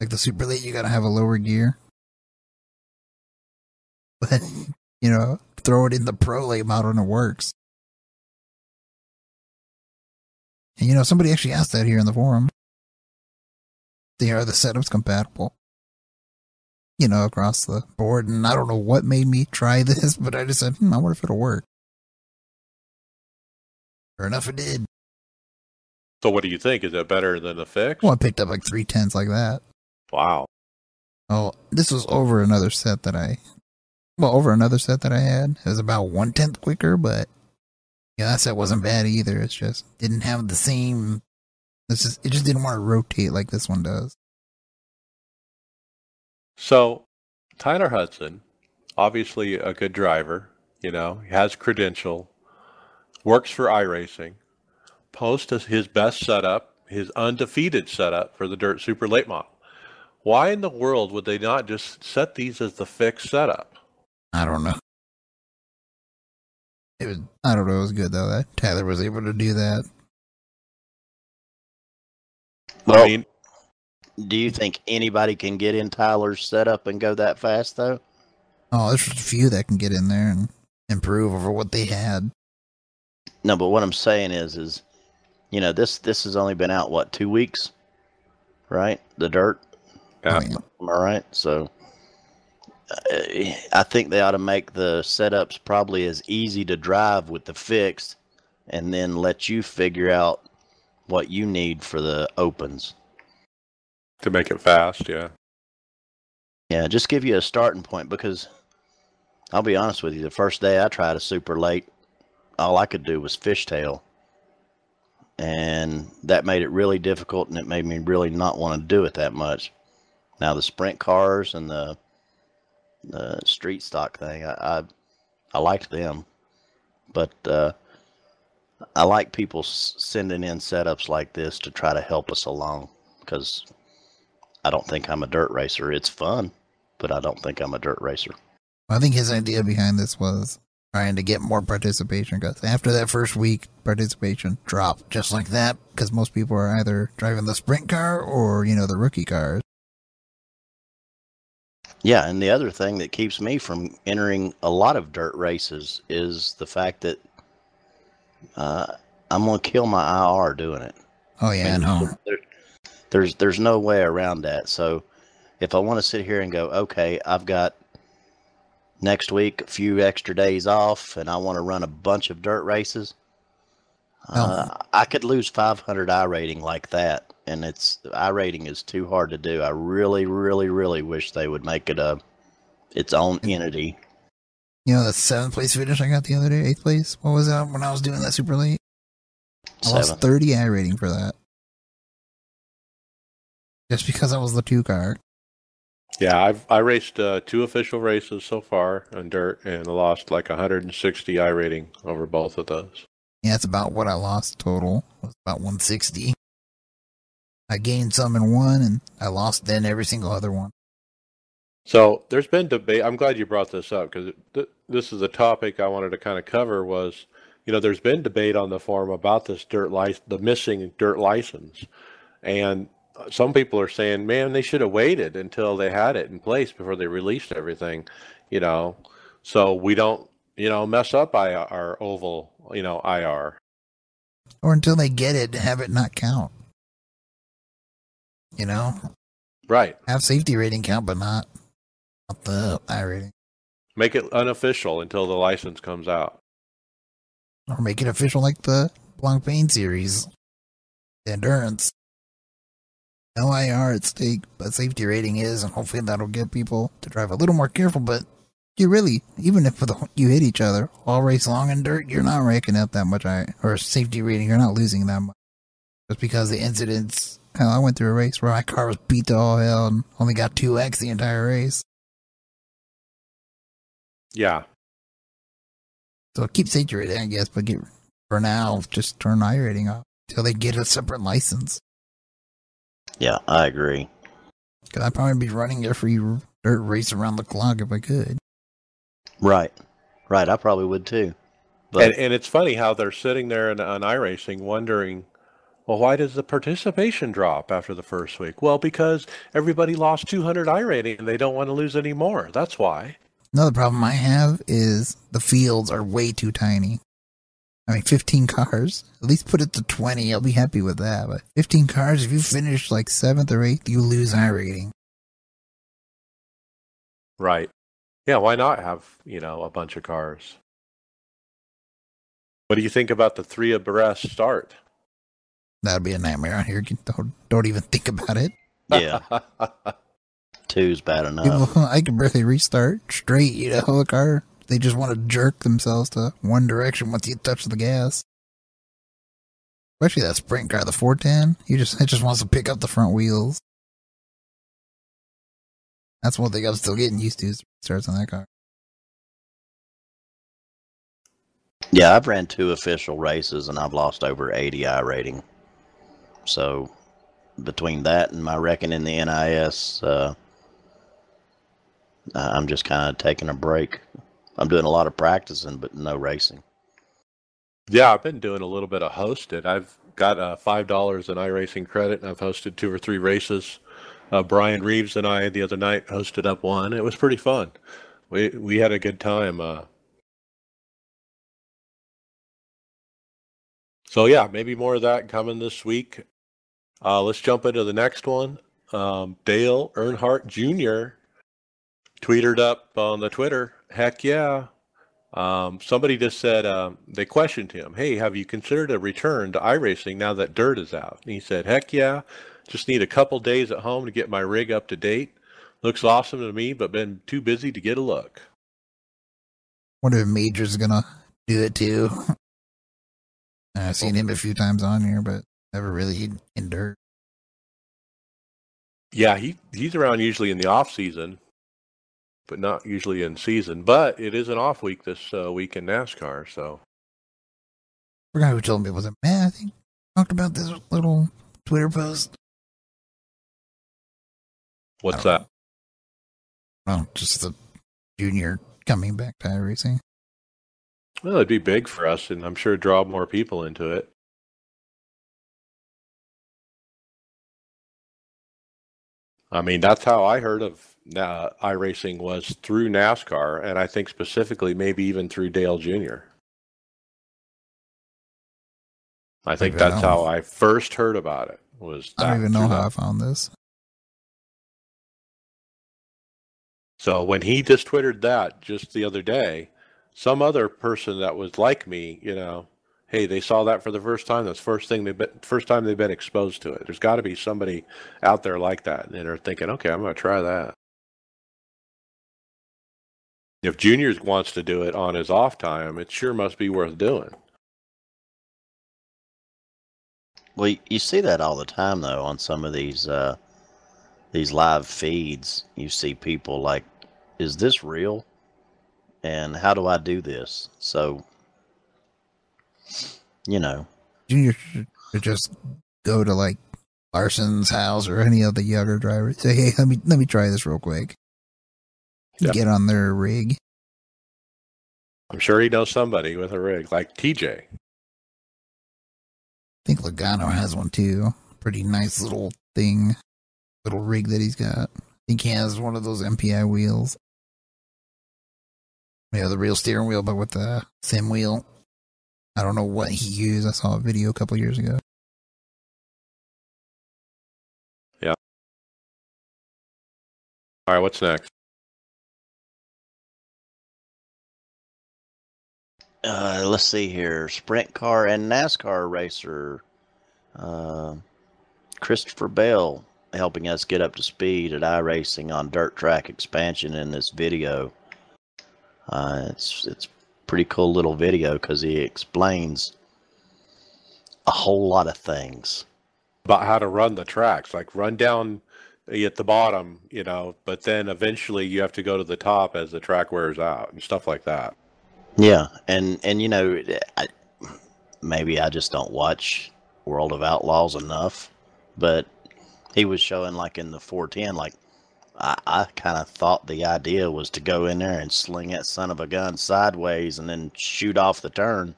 Like the super late, you gotta have a lower gear. But you know, throw it in the pro late model and it works. And you know, somebody actually asked that here in the forum. They are the setups compatible? You know, across the board, and I don't know what made me try this, but I just said, hmm, I wonder if it'll work. Sure enough, it did. So what do you think? Is it better than the fix? Well, I picked up like three tenths like that. Wow. Oh, this was over another set that I, well, over another set that I had. It was about one tenth quicker, but yeah, that set wasn't bad either. It's just didn't have the same. This is it just didn't want to rotate like this one does. So Tyler Hudson, obviously a good driver, you know, he has credential, works for iRacing, posts his best setup, his undefeated setup for the Dirt Super Late model. Why in the world would they not just set these as the fixed setup? I don't know. It was I don't know. It was good though that Tyler was able to do that. well, I mean, do you think anybody can get in Tyler's setup and go that fast though? Oh, there's just a few that can get in there and improve over what they had. No, but what I'm saying is, is you know this this has only been out what two weeks, right? The dirt. Yeah. Oh, yeah. Am I right? So uh, I think they ought to make the setups probably as easy to drive with the fixed, and then let you figure out what you need for the opens. To make it fast, yeah. Yeah, just give you a starting point because I'll be honest with you, the first day I tried a super late, all I could do was fishtail. And that made it really difficult and it made me really not want to do it that much. Now the sprint cars and the the street stock thing, I I, I liked them. But uh I like people sending in setups like this to try to help us along because I don't think I'm a dirt racer. It's fun, but I don't think I'm a dirt racer. I think his idea behind this was trying to get more participation because after that first week, participation dropped just like that because most people are either driving the sprint car or, you know, the rookie cars. Yeah, and the other thing that keeps me from entering a lot of dirt races is the fact that uh, I'm going to kill my IR doing it. Oh, yeah, I And know. there- there's there's no way around that. So if I want to sit here and go, okay, I've got next week a few extra days off, and I want to run a bunch of dirt races, uh, I could lose 500 I rating like that, and it's I rating is too hard to do. I really, really, really wish they would make it a its own entity. You know, the seventh place finish I got the other day, eighth place? What was that when I was doing that super late? I lost 30 I rating for that. Just because I was the two car. Yeah, I've I raced uh, two official races so far on dirt and lost like 160 I rating over both of those. Yeah, that's about what I lost total. It was about 160. I gained some in one and I lost then every single other one. So there's been debate. I'm glad you brought this up because th- this is a topic I wanted to kind of cover. Was you know there's been debate on the forum about this dirt license, the missing dirt license, and some people are saying, man, they should have waited until they had it in place before they released everything, you know, so we don't you know mess up our oval you know IR. Or until they get it, have it not count. You know? Right. Have safety rating count, but not, not the I rating. Make it unofficial until the license comes out. Or make it official like the Blancpain series, the endurance. No IR at stake, but safety rating is, and hopefully that'll get people to drive a little more careful. But you really, even if the, you hit each other all race long in dirt, you're not racking up that much I or safety rating. You're not losing that much just because the incidents. Hell, I went through a race where my car was beat to all hell and only got two X the entire race. Yeah. So keep safety rating, I guess, but get for now just turn I rating off until they get a separate license. Yeah, I agree. Cause I'd probably be running every dirt race around the clock if I could. Right. Right. I probably would too. But And, and it's funny how they're sitting there in, on iRacing wondering, well, why does the participation drop after the first week? Well, because everybody lost 200 iRating and they don't want to lose any more. That's why. Another problem I have is the fields are way too tiny. I mean, 15 cars. At least put it to 20. I'll be happy with that. But 15 cars, if you finish like seventh or eighth, you lose I rating. Right. Yeah, why not have, you know, a bunch of cars? What do you think about the three abreast start? That'd be a nightmare out here. Don't, don't even think about it. yeah, two's bad enough. People, I can barely restart straight, you know, a car. They just want to jerk themselves to one direction once you touch the gas. Especially that sprint car, the 410. He just, it just wants to pick up the front wheels. That's one thing I'm still getting used to starts on that car. Yeah, I've ran two official races and I've lost over 80 I rating. So between that and my wrecking in the NIS, uh, I'm just kind of taking a break. I'm doing a lot of practicing, but no racing. yeah, I've been doing a little bit of hosted. I've got uh, $5 in iRacing credit and I've hosted two or three races. Uh, Brian Reeves and I the other night hosted up one. It was pretty fun. We we had a good time. Uh, so yeah, maybe more of that coming this week. Uh, let's jump into the next one. Um, Dale Earnhardt Jr. tweeted up on the Twitter, "Heck yeah!" Um, somebody just said um, they questioned him, "Hey, have you considered a return to iRacing now that dirt is out?" And he said, "Heck yeah! Just need a couple days at home to get my rig up to date. Looks awesome to me, but been too busy to get a look." Wonder if Major's gonna do it too. I've seen him a few times on here, but never really in dirt. Yeah, he he's around usually in the off season, but not usually in season. But it is an off week this uh, week in NASCAR, so forgot who told me it was it Matt. I think talked about this little Twitter post. what's I that? Well, just the junior coming back to racing. Well, it'd be big for us, and I'm sure draw more people into it. I mean, that's how I heard of uh, iRacing was through NASCAR, and I think specifically maybe even through Dale Jr. I think even that's know. how I first heard about it. Was I don't even know how that. I found this. So when he just twittered that just the other day, some other person that was like me, you know, hey, they saw that for the first time. That's first thing they've been first time they've been exposed to it. There's got to be somebody out there like that, and they're thinking, okay, I'm going to try that. If Junior wants to do it on his off time, it sure must be worth doing. Well, you- you see that all the time though on some of these uh, these live feeds. You see people like, "Is this real?" And how do I do this? So, you know, Junior should should just go to like Larson's house or any of the younger drivers. Say, hey, let me let me try this real quick. Yeah. Get on their rig. I'm sure he knows somebody with a rig like TJ. I think Logano has one too. Pretty nice little thing, little rig that he's got. I think he has one of those MPI wheels. Yeah, the real steering wheel, but with the sim wheel. I don't know what he used. I saw a video a couple years ago. Yeah. All right, what's next? Uh, let's see here, sprint car and NASCAR racer, uh, Christopher Bell, helping us get up to speed at iRacing on dirt track expansion in this video. Uh, it's it's pretty cool little video because he explains a whole lot of things. about how to run the tracks, like run down at the bottom, you know, but then eventually you have to go to the top as the track wears out and stuff like that. Yeah, and and you know, I, maybe I just don't watch World of Outlaws enough, but he was showing like in the 410, like I, I kind of thought the idea was to go in there and sling that son of a gun sideways and then shoot off the turn.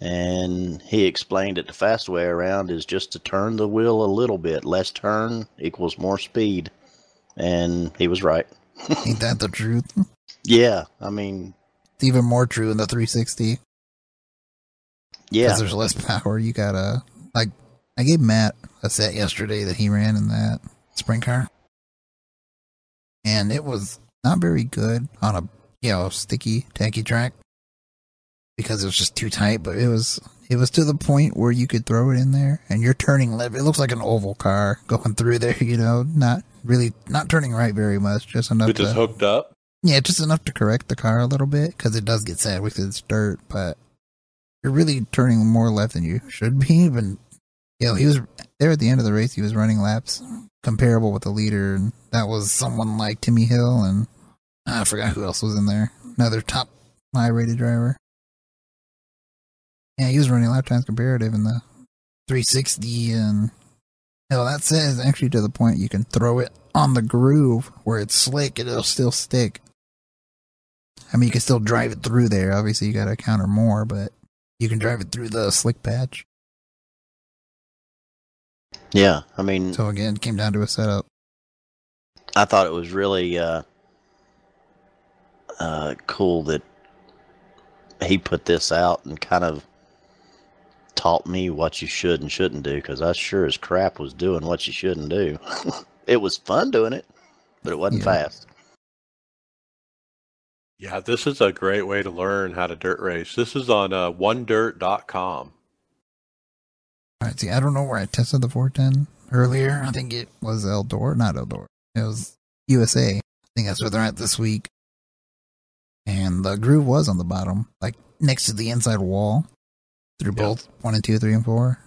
And he explained it the fast way around is just to turn the wheel a little bit. Less turn equals more speed. And he was right. Ain't that the truth? Yeah, I mean, It's even more true in the 360 yeah. because there's less power. You gotta like I gave Matt a set yesterday that he ran in that sprint car, and it was not very good on a you know sticky tacky track because it was just too tight. But it was it was to the point where you could throw it in there and you're turning left. It looks like an oval car going through there. You know, not really not turning right very much, just enough It just to hooked up. Yeah, just enough to correct the car a little bit because it does get sad with its dirt, but you're really turning more left than you should be. Even you know, he was there at the end of the race. He was running laps comparable with the leader, and that was someone like Timmy Hill, and I forgot who else was in there. Another top high rated driver. Yeah, he was running lap times comparative in the 360, and hell, that says actually to the point you can throw it on the groove where it's slick, and it'll still stick. I mean, you can still drive it through there. Obviously, you got to counter more, but you can drive it through the slick patch. Yeah, I mean, So again, came down to a setup. I thought it was really uh, uh, cool that he put this out and kind of taught me what you should and shouldn't do because I sure as crap was doing what you shouldn't do. it was fun doing it, but it wasn't Yeah. fast. Yeah, this is a great way to learn how to dirt race. This is on uh, onedirt.com. All right, see, I don't know where I tested the 410 earlier. I think it was Eldora, not Eldora. It was USA. I think that's where they're at this week. And the groove was on the bottom, like next to the inside wall, through both one and two, three and four.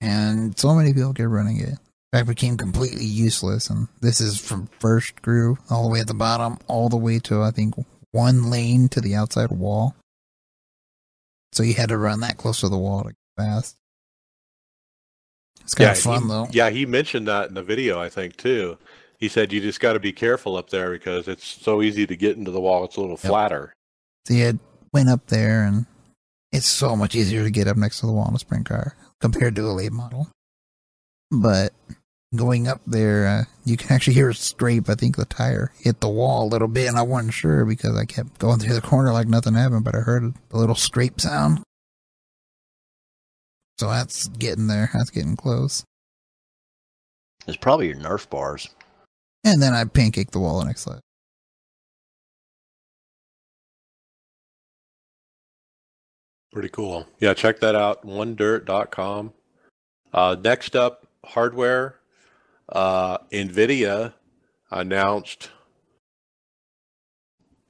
And so many people kept running it. In fact, became completely useless. And this is from first groove all the way at the bottom, all the way to I think one lane to the outside wall. So you had to run that close to the wall to get fast. It's kind yeah, of fun he, though. Yeah, he mentioned that in the video, I think, too. He said you just got to be careful up there because it's so easy to get into the wall. It's a little flatter. So you went up there, and it's so much easier to get up next to the wall in a sprint car compared to a late model. But going up there, uh, you can actually hear a scrape. I think the tire hit the wall a little bit, and I wasn't sure because I kept going through the corner like nothing happened, but I heard a little scrape sound. So that's getting there. That's getting close. It's probably your Nerf bars. And then I pancaked the wall the next lap. Pretty cool. Yeah, check that out. OneDirt.com. Uh, next up, hardware. Uh, NVIDIA announced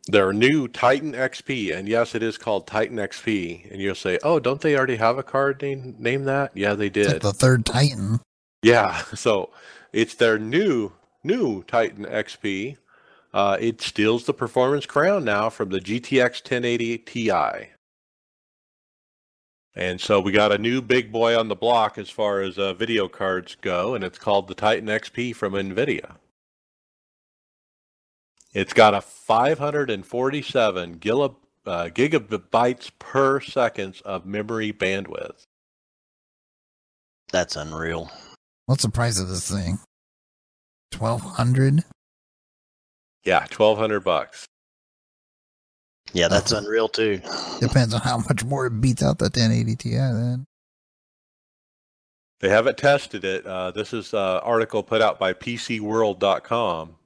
their new Titan XP. And yes, it is called Titan XP. And you'll say, oh, don't they already have a card name, name that? Yeah, they did. like the third Titan. Yeah, so it's their new new Titan XP. Uh, it steals the performance crown now from the GTX 1080 Ti. And so we got a new big boy on the block as far as uh, video cards go, and it's called the Titan XP from NVIDIA. It's got a 547 gila, uh, gigabytes per seconds of memory bandwidth. That's unreal. What's the price of this thing? Twelve hundred. Yeah, 1200 bucks. Yeah, that's Uh-huh. unreal too. Depends on how much more it beats out the 1080 Ti. Then They haven't tested it. Uh, this is an article put out by PCWorld.com.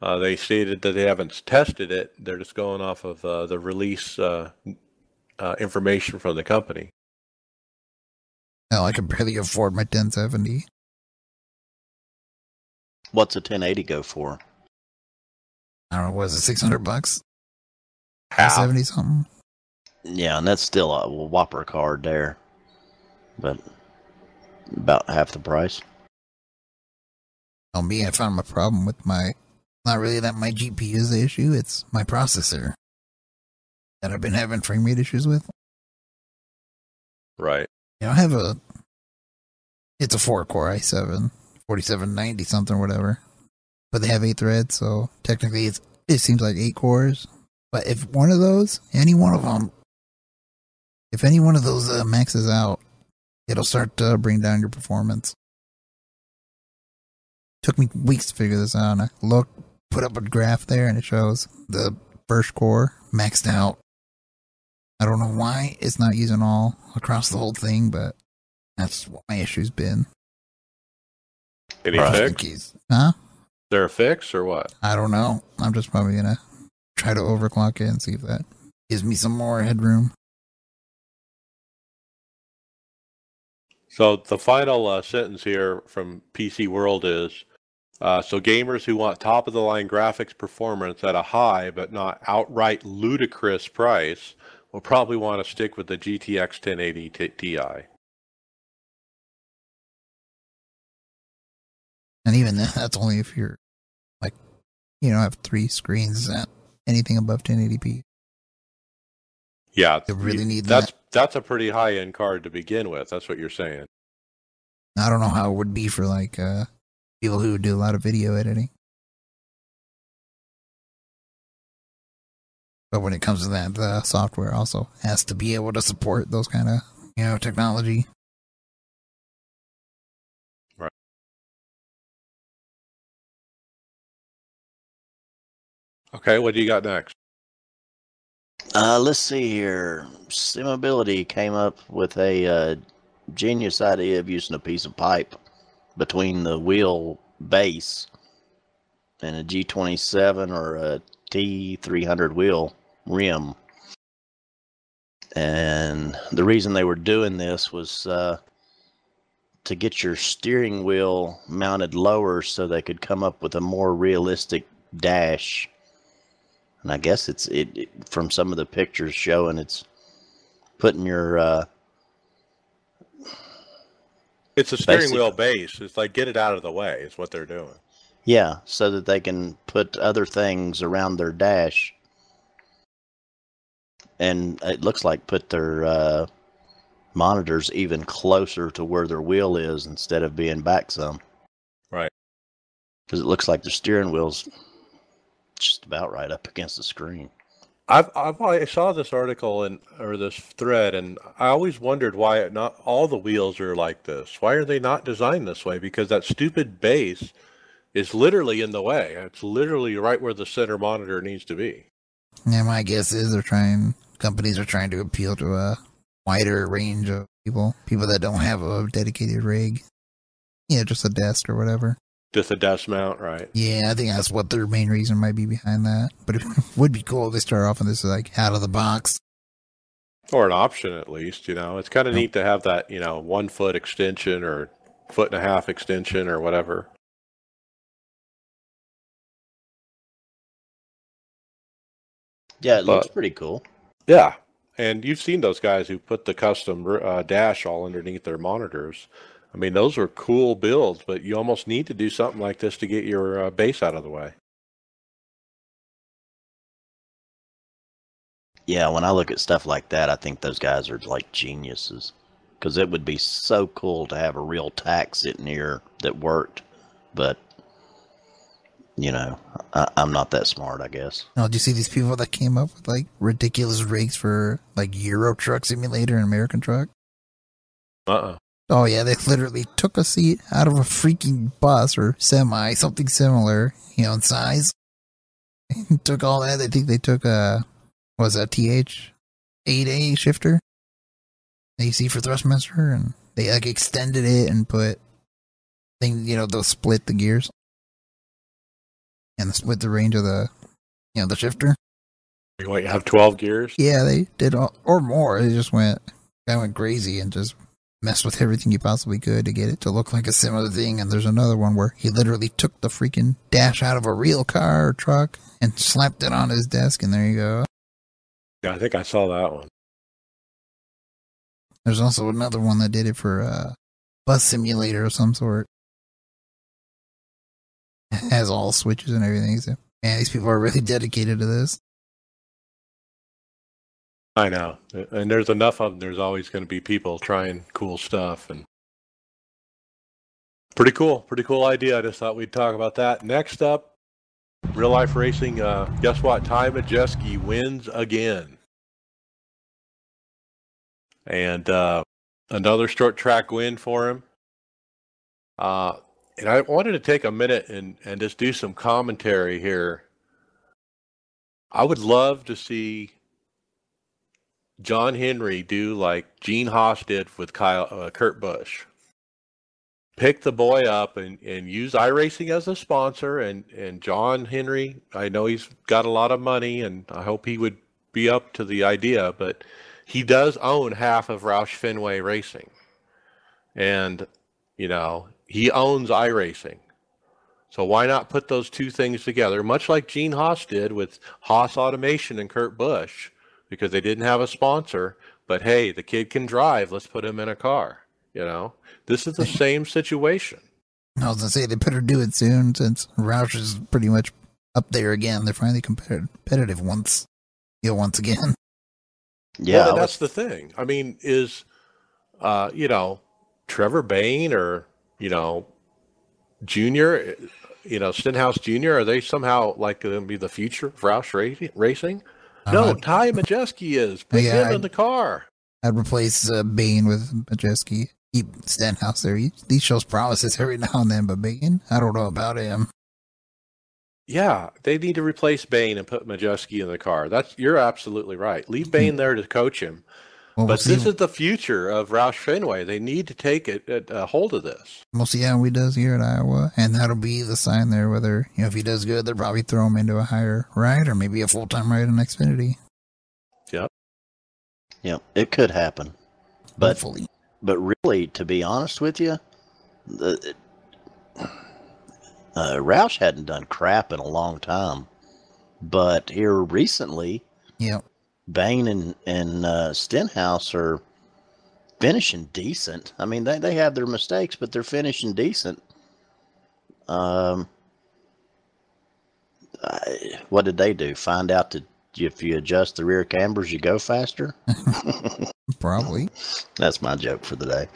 Uh, they stated that they haven't tested it. They're just going off of uh, the release uh, uh, information from the company. Hell, I can barely afford my 1070. What's a 1080 go for? I don't know, was it 600 bucks? Half. 70 something? Yeah, and that's still a whopper card there, but about half the price. Tell me, I found my problem with my. Not really that my GPU is the issue, it's my processor that I've been having frame rate issues with. Right. You know, I have a. It's a 4 core i7, 4790 something, whatever. But they have 8 threads, so technically it's, it seems like 8 cores. But if one of those, any one of them, if any one of those uh, maxes out, it'll start to bring down your performance. Took me weeks to figure this out. And I looked, put up a graph there, and it shows the first core maxed out. I don't know why it's not using all across the whole thing, but that's what my issue's been. Any fix? Huh? Is there a fix or what? I don't know. I'm just probably gonna try to overclock it and see if that gives me some more headroom. So the final uh, sentence here from PC World is uh, so gamers who want top of the line graphics performance at a high but not outright ludicrous price will probably want to stick with the GTX 1080 Ti. Ti. And even then, that's only if you're like, you know, have three screens at anything above 1080p. Yeah, You really need that's that's a pretty high end card to begin with. That's what you're saying. I don't know how it would be for like uh people who do a lot of video editing. But when it comes to that, the software also has to be able to support those kind of, you know, technology. Okay, what do you got next? Uh, let's see here. Simability came up with a uh, genius idea of using a piece of pipe between the wheel base and a G27 or a T300 wheel rim. And the reason they were doing this was uh, to get your steering wheel mounted lower so they could come up with a more realistic dash and I guess it's it, it from some of the pictures showing it's putting your uh, It's a steering wheel base. It's like get it out of the way. Is what they're doing. yeah, so that they can put other things around their dash, and it looks like put their uh, monitors even closer to where their wheel is instead of being back some. Right. Because it looks like the steering wheel's just about right up against the screen. I've, I've I saw this article and or this thread, and I always wondered why not all the wheels are like this. Why are they not designed this way? Because that stupid base is literally in the way. It's literally right where the center monitor needs to be. Yeah, my guess is they're trying companies are trying to appeal to a wider range of people, people that don't have a dedicated rig. Yeah, just a desk or whatever. Just a desk mount, right? Yeah, I think that's what their main reason might be behind that. But it would be cool if they start off on this like out of the box. Or an option at least. You know, it's kind of Yeah. neat to have that. You know, one foot extension or foot and a half extension or whatever. Yeah, it looks pretty cool. Yeah, and you've seen those guys who put the custom uh, dash all underneath their monitors. I mean, those are cool builds, but you almost need to do something like this to get your uh, base out of the way. Yeah, when I look at stuff like that, I think those guys are like geniuses. Because it would be so cool to have a real tack sitting here that worked. But, you know, I, I'm not that smart, I guess. Oh, do you see these people that came up with like ridiculous rigs for like Euro Truck Simulator and American Truck? Uh-uh. Oh yeah, they literally took a seat out of a freaking bus or semi, something similar, you know, in size. took all that. I think they took a what was that TH eight A shifter, AC for thrustmaster, and they like extended it and put thing, you know, they'll split the gears and split the range of the, you know, the shifter. You have 12 gears? Yeah, they did all, or more. They just went, guy went crazy and just messed with everything you possibly could to get it to look like a similar thing. And there's another one where he literally took the freaking dash out of a real car or truck and slapped it on his desk, and there you go. Yeah, I think I saw that one. There's also another one that did it for a bus simulator of some sort. It has all switches and everything. So, man, these people are really dedicated to this. I know. And there's enough of them. There's always going to be people trying cool stuff. And pretty cool. Pretty cool idea. I just thought we'd talk about that. Next up, real life racing. Uh, guess what? Ty Majeski wins again. And uh, another short track win for him. Uh, and I wanted to take a minute and, and just do some commentary here. I would love to see John Henry do like Gene Haas did with Kyle uh, Kurt Busch. Pick the boy up and, and use iRacing as a sponsor. And, and John Henry, I know he's got a lot of money, and I hope he would be up to the idea, but he does own half of Roush Fenway Racing. And, you know, he owns iRacing. So why not put those two things together, much like Gene Haas did with Haas Automation and Kurt Busch, because they didn't have a sponsor. But hey, the kid can drive. Let's put him in a car. You know, this is the same situation. I was gonna say they better do it soon since Roush is pretty much up there again. They're finally competitive, competitive once, you know, once again. Yeah, well, that's the thing. I mean, is uh, you know, Trevor Bayne or you know, Junior, you know, Stenhouse Junior, are they somehow like going to be the future of Roush racing? No, uh, Ty Majeski is. Put yeah, him I'd, in the car. I'd replace uh, Bayne with Majeski. Keep Stenhouse there. He, he shows promises every now and then, but Bayne, I don't know about him. Yeah, they need to replace Bayne and put Majeski in the car. That's you're absolutely right. Leave Bayne there to coach him. Well, but we'll this is the future of Roush Fenway. They need to take it, a uh, hold of this. We'll see how he does here at Iowa, and that'll be the sign there. Whether you know if he does good, they'll probably throw him into a higher ride or maybe a full time ride in Xfinity. Yep. Yep, it could happen. But Hopefully. but really, to be honest with you, the uh, Roush hadn't done crap in a long time, but here recently, yep Bayne and and uh, Stenhouse are finishing decent. I mean, they they have their mistakes, but they're finishing decent. Um, I, what did they do? Find out that if you adjust the rear cambers, you go faster. Probably. That's my joke for the day.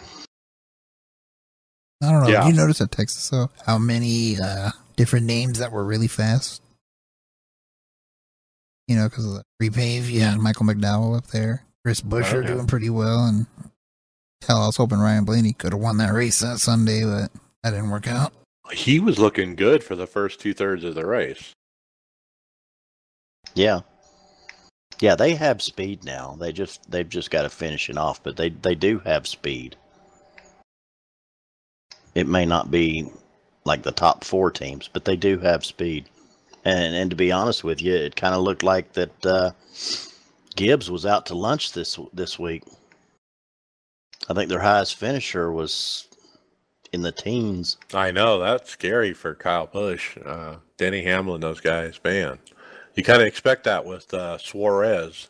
I don't know. Yeah. Did you notice at Texas though how many uh, different names that were really fast? You know, because of the repave. You had Michael McDowell up there. Chris Buescher oh, doing pretty well. And hell, I was hoping Ryan Blaney could have won that race that Sunday, but that didn't work out. He was looking good for the first two thirds of the race. Yeah. Yeah, they have speed now. They just they've just got to finish it off, but they they do have speed. It may not be like the top four teams, but they do have speed. And and to be honest with you, it kind of looked like that uh, Gibbs was out to lunch this this week. I think their highest finisher was in the teens. I know that's scary for Kyle Busch, uh, Denny Hamlin, those guys. Man, you kind of expect that with uh, Suarez,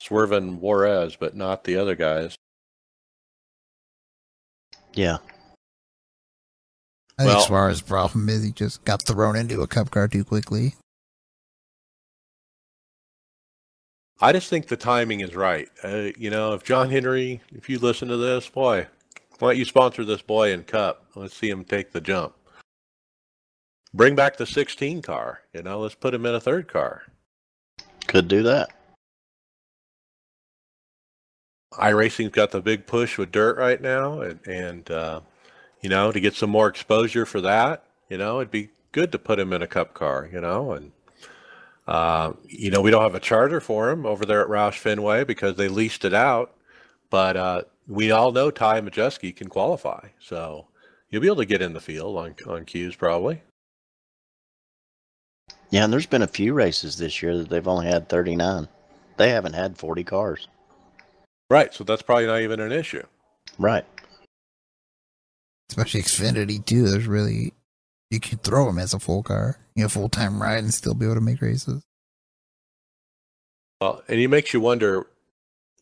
swerving Juarez, but not the other guys. Yeah, I well, think Suarez's problem is he just got thrown into a cup car too quickly. I just think the timing is right. Uh, you know, if John Henry, if you listen to this, boy, why don't you sponsor this boy in Cup? Let's see him take the jump. Bring back the 16 car. You know, let's put him in a third car. Could do that. iRacing's got the big push with dirt right now, and, and uh, you know, to get some more exposure for that. You know, it'd be good to put him in a cup car, you know, and uh, you know, we don't have a charter for him over there at Roush Fenway because they leased it out. But uh, we all know Ty Majeski can qualify, so you'll be able to get in the field on on cues probably. Yeah, and there's been a few races this year that they've only had 39. They haven't had 40 cars. Right, so that's probably not even an issue. Right. Especially Xfinity too. There's really you can throw them as a full car, you know, full time ride, and still be able to make races. Well, and it makes you wonder: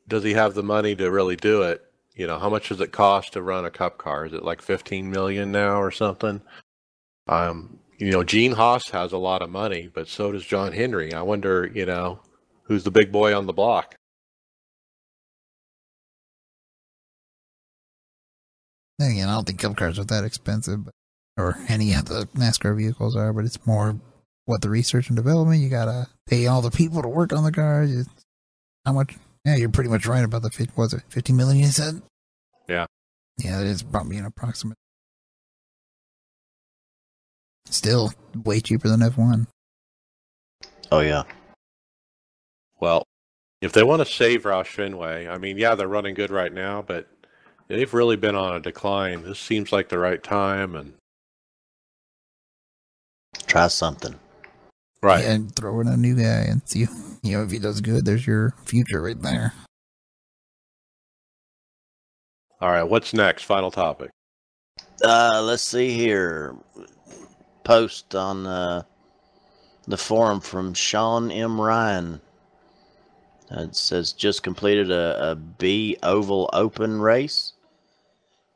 Does he have the money to really do it? You know, how much does it cost to run a Cup car? Is it like fifteen million now or something? Um, you know, Gene Haas has a lot of money, but so does John Henry. I wonder, you know, who's the big boy on the block? Again, I don't think Cup cars are that expensive, but, or any of the NASCAR vehicles are, but it's more what the research and development. You gotta pay all the people to work on the cars. It's how much? Yeah, you're pretty much right about the fifty. Was it fifty million? You said. Yeah. Yeah, it is probably an approximate. Still way cheaper than F one. Oh, yeah. Well, if they want to save Roush Fenway, I mean, yeah, they're running good right now, but they've really been on a decline. This seems like the right time, and Try something. right. And throw in a new guy and see, you know, if he does good, there's your future right there. All right, what's next? Final topic. Uh, let's see here. Post on uh, the forum from Sean M. Ryan. Uh, it says just completed a, a B Oval Open race,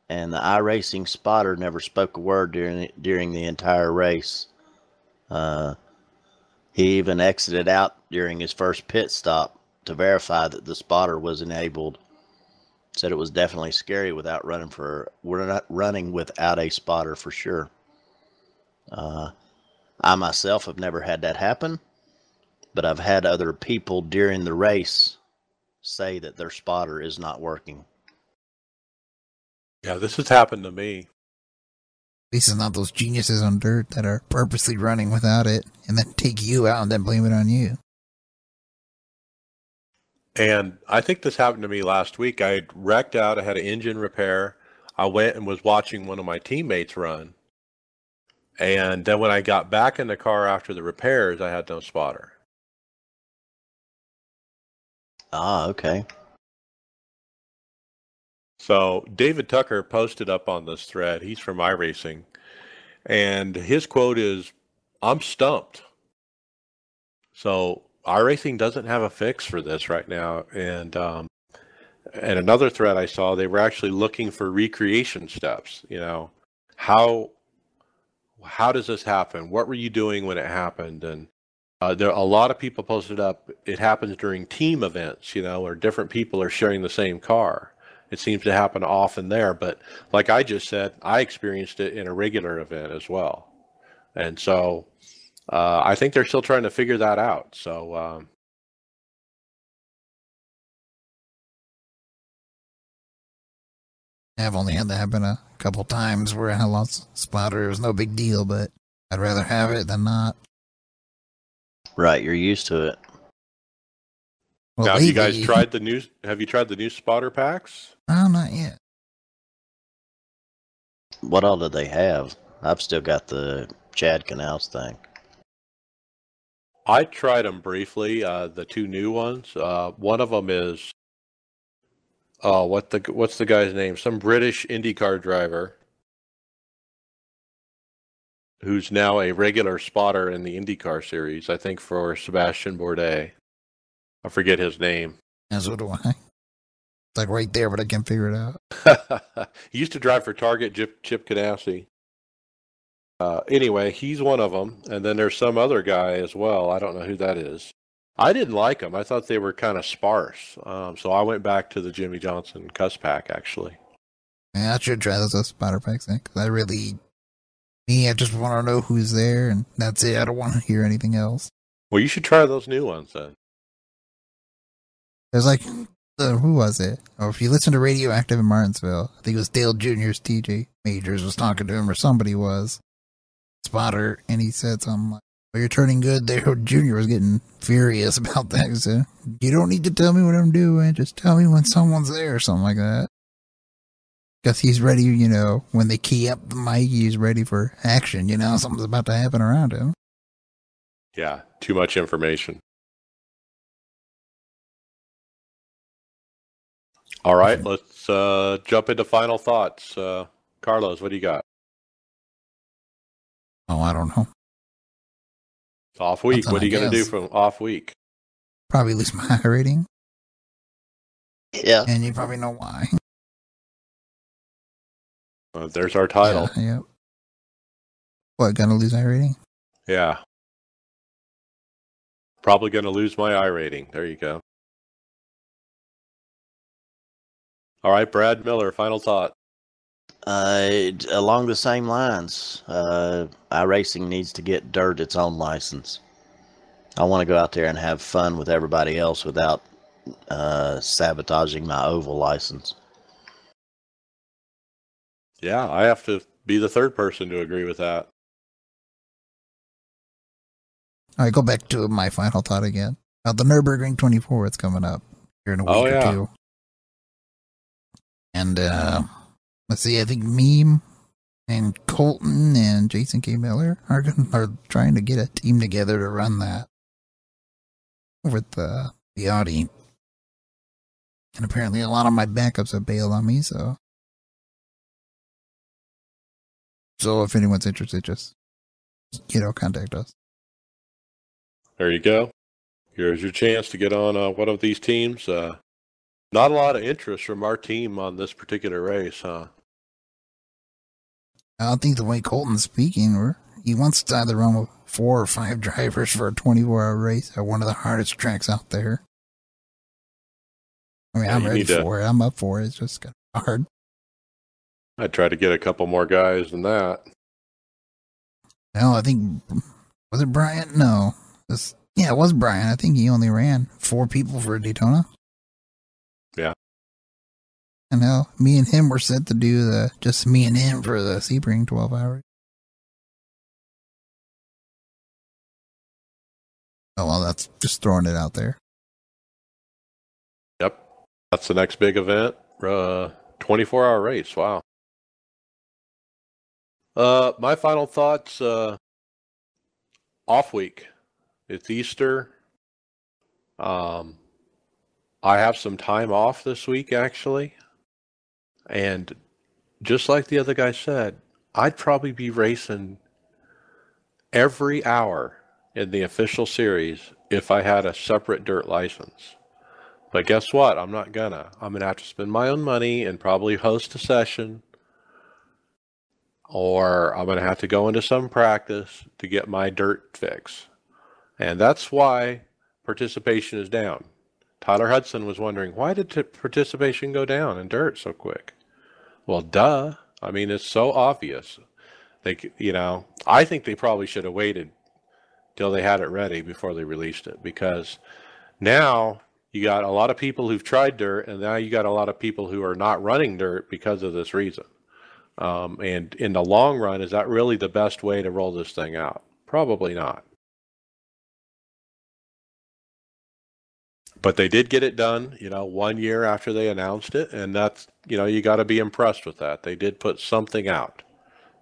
and the iRacing spotter never spoke a word during the, during the entire race. Uh, he even exited out during his first pit stop to verify that the spotter was enabled. Said it was definitely scary without running for we're not running without a spotter for sure. Uh, I myself have never had that happen, but I've had other people during the race say that their spotter is not working. Yeah, this has happened to me. At least it's not those geniuses on dirt that are purposely running without it and then take you out and then blame it on you. And I think this happened to me last week. I had wrecked out. I had an engine repair. I went and was watching one of my teammates run. And then when I got back in the car after the repairs, I had no spotter. Ah, okay. So David Tucker posted up on this thread. He's from iRacing. And his quote is, I'm stumped. So iRacing doesn't have a fix for this right now. And um, and another thread I saw, they were actually looking for recreation steps. You know, how how does this happen? What were you doing when it happened? And uh, there a lot of people posted up. It happens during team events, you know, where different people are sharing the same car. It seems to happen often there, but like I just said, I experienced it in a regular event as well, and so uh, I think they're still trying to figure that out. So um, I've only had that happen a couple times where I lost spotter. It was no big deal, but I'd rather have it than not. Right, you're used to it. Well, now, have you guys tried the new? Have you tried the new spotter packs? No, not yet. What all do they have? I've still got the Chad Knaus thing. I tried them briefly. Uh, the two new ones. Uh, one of them is, oh, what the what's the guy's name? Some British IndyCar driver who's now a regular spotter in the IndyCar series. I think for Sebastian Bourdais. I forget his name. As so do I. Like right there, but I can't figure it out. he used to drive for Target, Chip, Chip Ganassi. Uh, anyway, he's one of them, and then there's some other guy as well. I don't know who that is. I didn't like them. I thought they were kind of sparse, um, so I went back to the Jimmie Johnson Cuss pack actually. Yeah, I should try those spotter packs then, 'cause I really, me, I just want to know who's there, and that's it. I don't want to hear anything else. Well, you should try those new ones then. There's like, uh, who was it? Or if you listen to Radioactive in Martinsville, I think it was Dale Jr.'s TJ Majors was talking to him, or somebody was spotter, and he said something like, "Well, you're turning good." There, Jr. was getting furious about that. He said, "You don't need to tell me what I'm doing. Just tell me when someone's there, or something like that." Because he's ready, you know, when they key up the mic, he's ready for action. You know, something's about to happen around him. Yeah, too much information. All right, let's uh, jump into final thoughts. Uh, Carlos, what do you got? Oh, I don't know. Off week. Nothing, what are you going to do guess. from off week? Probably lose my high rating, Yeah. and you probably know why. Uh, there's our title. Yeah, yep. What, gonna lose high rating? Yeah. Probably going to lose my I rating. There you go. All right, Brad Miller, final thought. Uh, along the same lines, uh, iRacing needs to get dirt its own license. I want to go out there and have fun with everybody else without uh, sabotaging my oval license. Yeah, I have to be the third person to agree with that. All right, go back to my final thought again. Uh, the Nurburgring 24 it's coming up here in a week Oh, or two. And uh let's see, I think Meme and Colton and Jason K. Miller are are trying to get a team together to run that with the the Audi. And apparently a lot of my backups have bailed on me, so so if anyone's interested, just you know, contact us. There you go. Here's your chance to get on uh, one of these teams. Uh, not a lot of interest from our team on this particular race, huh? I don't think the way Colton's speaking, or he wants to either run with four or five drivers for a 24 hour race at one of the hardest tracks out there. I mean, Yeah, I'm ready to- for it. I'm up for it. It's just kind of hard. I'd try to get a couple more guys than that. No, I think was it Brian? No, this yeah, it was Brian. I think he only ran four people for Daytona. Yeah. know. me and him were set to do the just me and him for the Sebring 12 hours. Oh well, that's just throwing it out there. Yep. That's the next big event. Uh, 24 hour race. Wow. Uh, my final thoughts. Uh, off week. It's Easter. Um, I have some time off this week actually, and just like the other guy said, I'd probably be racing every hour in the official series if I had a separate dirt license. But guess what? I'm not gonna. I'm gonna have to spend my own money and probably host a session. Or I'm gonna have to go into some practice to get my dirt fix. And that's why participation is down. Tyler Hudson was wondering why did t- participation go down in dirt so quick? Well, duh. I mean, it's so obvious. They, you know, I think they probably should have waited till they had it ready before they released it because now you got a lot of people who've tried dirt and now you got a lot of people who are not running dirt because of this reason um, and in the long run is that really the best way to roll this thing out probably not but they did get it done you know one year after they announced it and that's you know you got to be impressed with that they did put something out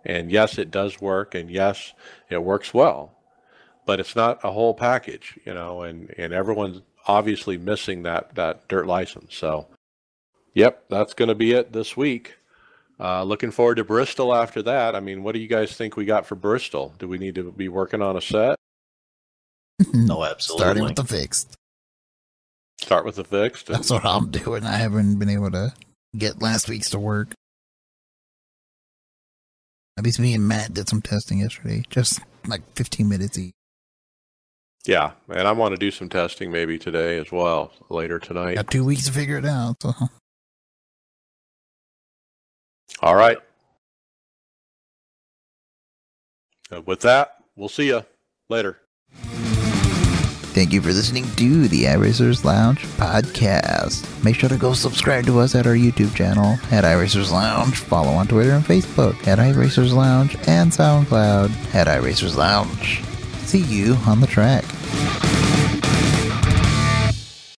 and yes it does work and yes it works well but it's not a whole package, you know, and, and everyone's obviously missing that, that dirt license. So, yep, that's going to be it this week. Uh, looking forward to Bristol after that. I mean, what do you guys think we got for Bristol? Do we need to be working on a set? No, absolutely. Starting with the fixed. Start with the fixed? That's what I'm doing. I haven't been able to get last week's to work. At least me and Matt did some testing yesterday, just like 15 minutes each. yeah, and I want to do some testing maybe today as well, later tonight. Got two weeks to figure it out. So All right. Uh, with that, we'll see you later. Thank you for listening to the iRacers Lounge podcast. Make sure to go subscribe to us at our YouTube channel at iRacers Lounge. Follow on Twitter and Facebook at iRacers Lounge and SoundCloud at iRacers Lounge. See you on the track.